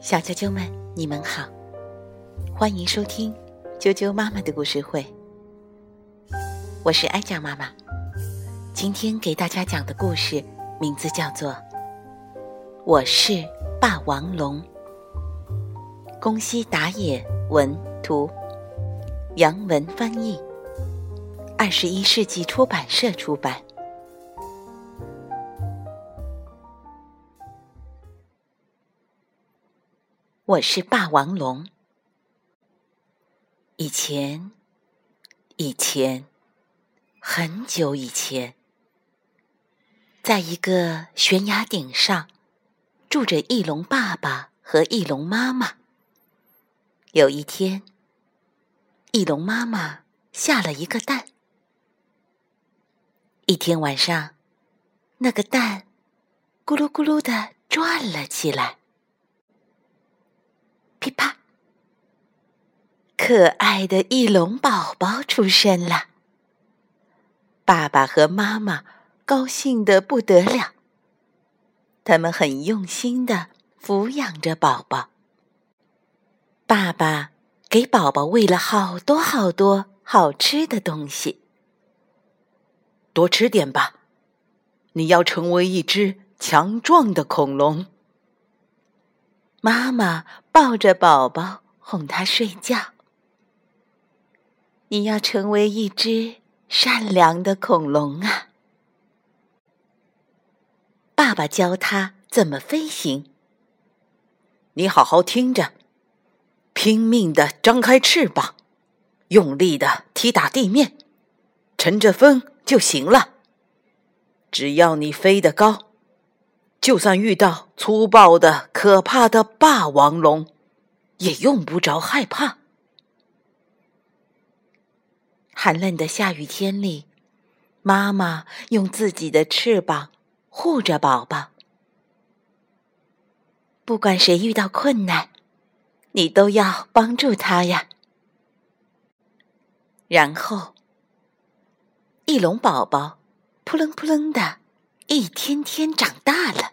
小啾啾们，你们好，欢迎收听啾啾妈妈的故事会。我是艾酱妈妈，今天给大家讲的故事名字叫做《我是霸王龙》。宫西达也文图，杨文翻译，二十一世纪出版社出版。我是霸王龙。以前，以前，很久以前，在一个悬崖顶上，住着翼龙爸爸和翼龙妈妈。有一天，翼龙妈妈下了一个蛋。一天晚上，那个蛋咕噜咕噜的转了起来。噼啪！可爱的翼龙宝宝出生了。爸爸和妈妈高兴的不得了，他们很用心的抚养着宝宝。爸爸给宝宝喂了好多好多好吃的东西。多吃点吧，你要成为一只强壮的恐龙。妈妈抱着宝宝哄他睡觉。你要成为一只善良的恐龙啊！爸爸教他怎么飞行。你好好听着，拼命的张开翅膀，用力的踢打地面，乘着风就行了。只要你飞得高。就算遇到粗暴的、可怕的霸王龙，也用不着害怕。寒冷的下雨天里，妈妈用自己的翅膀护着宝宝。不管谁遇到困难，你都要帮助他呀。然后，翼龙宝宝扑棱扑棱的，一天天长大了。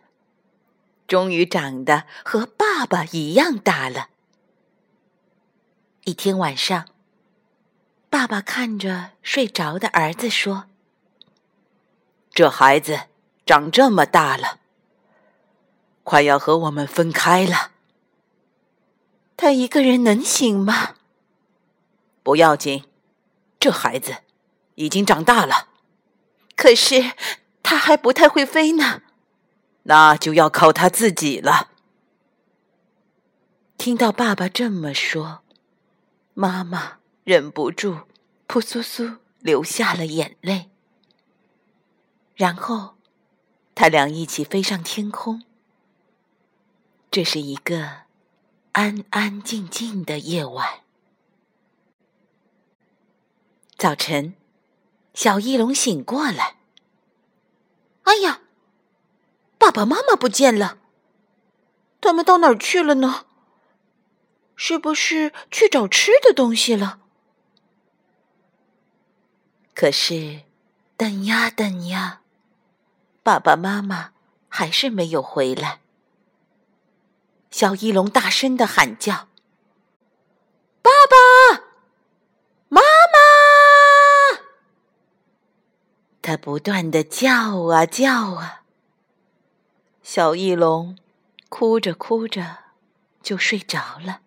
终于长得和爸爸一样大了。一天晚上，爸爸看着睡着的儿子说：“这孩子长这么大了，快要和我们分开了。他一个人能行吗？不要紧，这孩子已经长大了。可是他还不太会飞呢。”那就要靠他自己了。听到爸爸这么说，妈妈忍不住扑簌簌流下了眼泪。然后，他俩一起飞上天空。这是一个安安静静的夜晚。早晨，小翼龙醒过来。哎呀！爸爸妈妈不见了，他们到哪儿去了呢？是不是去找吃的东西了？可是，等呀等呀，爸爸妈妈还是没有回来。小翼龙大声的喊叫：“爸爸妈妈！”他不断的叫啊叫啊。小翼龙哭着哭着就睡着了。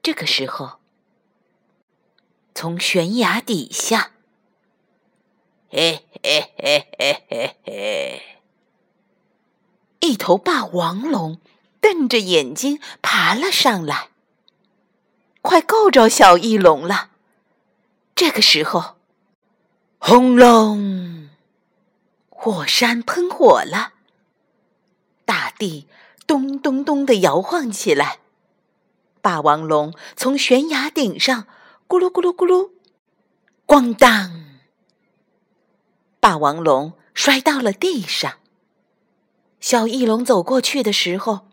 这个时候，从悬崖底下，嘿嘿嘿嘿嘿嘿，一头霸王龙瞪着眼睛爬了上来，快够着小翼龙了。这个时候，轰隆！火山喷火了，大地咚咚咚的摇晃起来。霸王龙从悬崖顶上咕噜咕噜咕噜，咣当！霸王龙摔到了地上。小翼龙走过去的时候，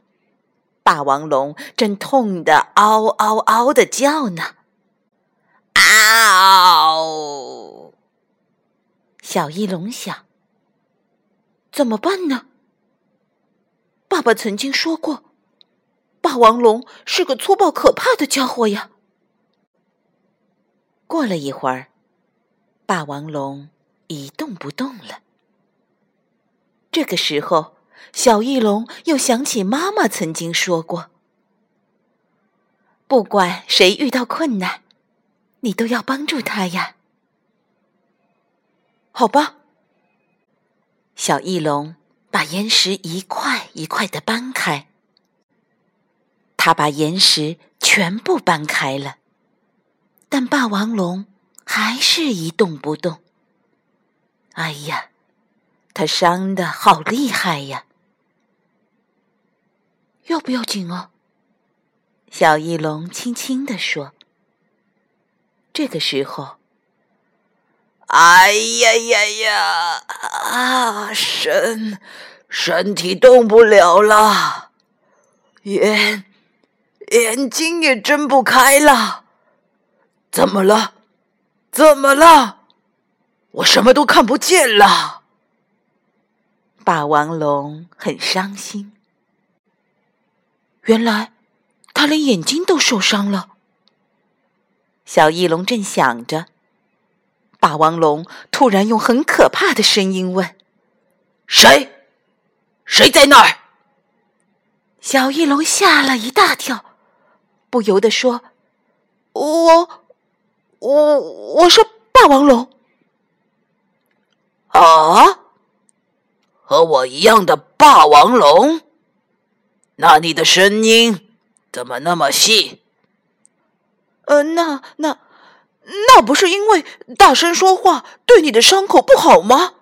霸王龙正痛得嗷嗷嗷的叫呢。嗷！小翼龙想。怎么办呢？爸爸曾经说过，霸王龙是个粗暴可怕的家伙呀。过了一会儿，霸王龙一动不动了。这个时候，小翼龙又想起妈妈曾经说过：“不管谁遇到困难，你都要帮助他呀。”好吧，小翼龙把岩石一块一块的搬开。他把岩石全部搬开了。但霸王龙还是一动不动。哎呀，他伤的好厉害呀！要不要紧啊？小翼龙轻轻地说。这个时候，哎呀呀呀！啊，身身体动不了了，眼眼睛也睁不开了。怎么了？怎么了？我什么都看不见了。霸王龙很伤心。原来他连眼睛都受伤了。小翼龙正想着，霸王龙突然用很可怕的声音问：“谁？谁在那儿？”小翼龙吓了一大跳，不由得说：“我。”我我是霸王龙啊，和我一样的霸王龙。那你的声音怎么那么细？呃，那那那不是因为大声说话对你的伤口不好吗？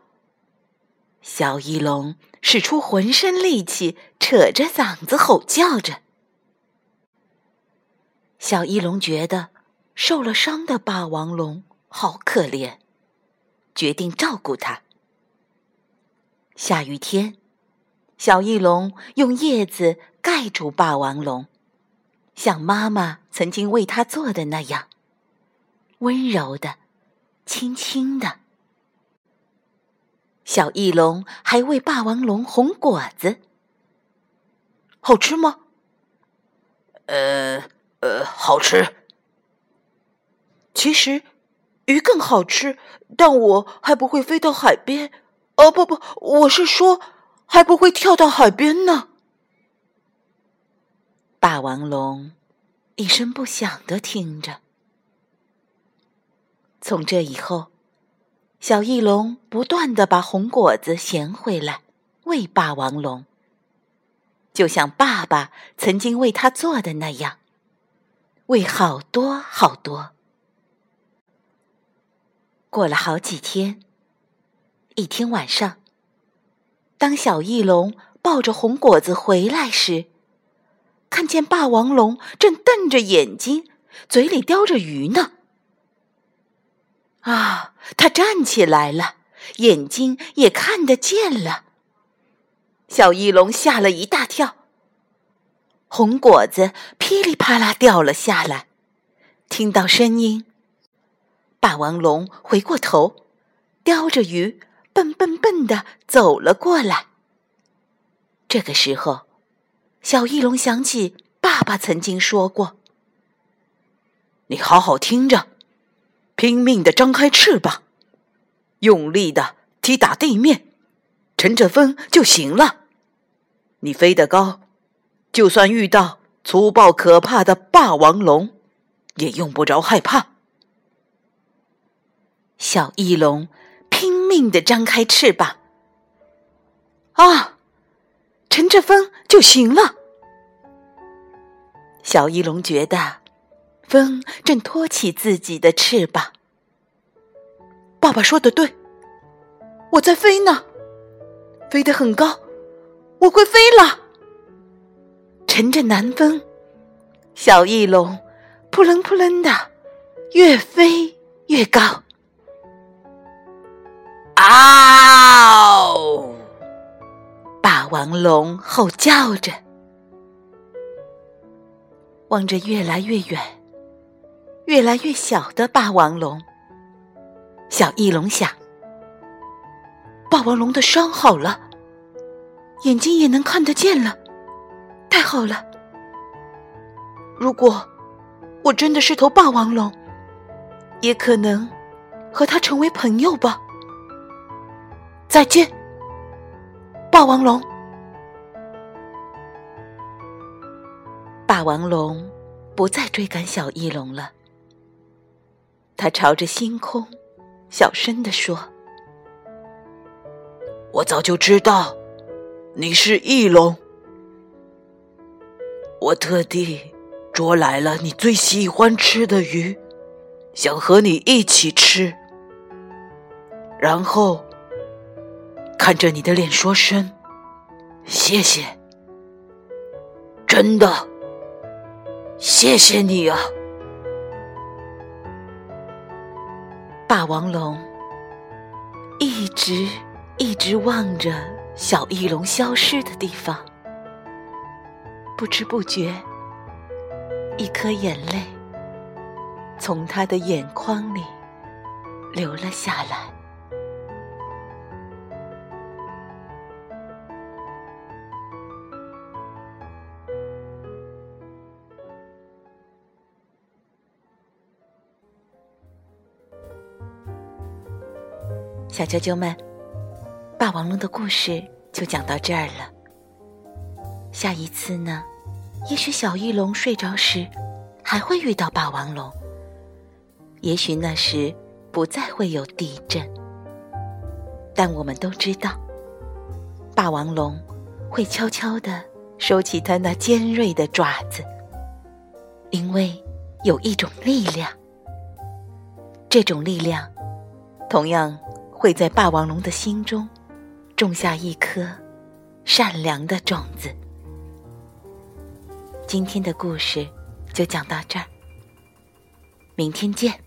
小翼龙使出浑身力气，扯着嗓子吼叫着。小翼龙觉得。受了伤的霸王龙好可怜，决定照顾它。下雨天，小翼龙用叶子盖住霸王龙，像妈妈曾经为它做的那样，温柔的、轻轻的。小翼龙还喂霸王龙红果子，好吃吗？呃呃，好吃。其实，鱼更好吃，但我还不会飞到海边。哦，不不，我是说，还不会跳到海边呢。霸王龙一声不响的听着。从这以后，小翼龙不断的把红果子衔回来喂霸王龙，就像爸爸曾经为他做的那样，喂好多好多。过了好几天，一天晚上，当小翼龙抱着红果子回来时，看见霸王龙正瞪着眼睛，嘴里叼着鱼呢。啊，他站起来了，眼睛也看得见了。小翼龙吓了一大跳，红果子噼里啪啦掉了下来，听到声音。霸王龙回过头，叼着鱼，笨笨笨的走了过来。这个时候，小翼龙想起爸爸曾经说过：“你好好听着，拼命的张开翅膀，用力的踢打地面，乘着风就行了。你飞得高，就算遇到粗暴可怕的霸王龙，也用不着害怕。”小翼龙拼命的张开翅膀，啊，乘着风就行了。小翼龙觉得风正托起自己的翅膀。爸爸说的对，我在飞呢，飞得很高，我会飞了。乘着南风，小翼龙扑棱扑棱的，越飞越高。嗷！霸王龙吼叫着，望着越来越远、越来越小的霸王龙。小翼龙想：霸王龙的伤好了，眼睛也能看得见了。太好了！如果我真的是头霸王龙，也可能和他成为朋友吧。再见，霸王龙。霸王龙不再追赶小翼龙了，他朝着星空小声地说：“我早就知道你是翼龙，我特地捉来了你最喜欢吃的鱼，想和你一起吃，然后看着你的脸说声谢谢，真的。”谢谢你啊，霸王龙！一直一直望着小翼龙消失的地方，不知不觉，一颗眼泪从他的眼眶里流了下来。小啾啾们，霸王龙的故事就讲到这儿了。下一次呢，也许小翼龙睡着时还会遇到霸王龙，也许那时不再会有地震。但我们都知道，霸王龙会悄悄地收起它那尖锐的爪子，因为有一种力量，这种力量同样。会在霸王龙的心中种下一颗善良的种子。今天的故事就讲到这儿，明天见。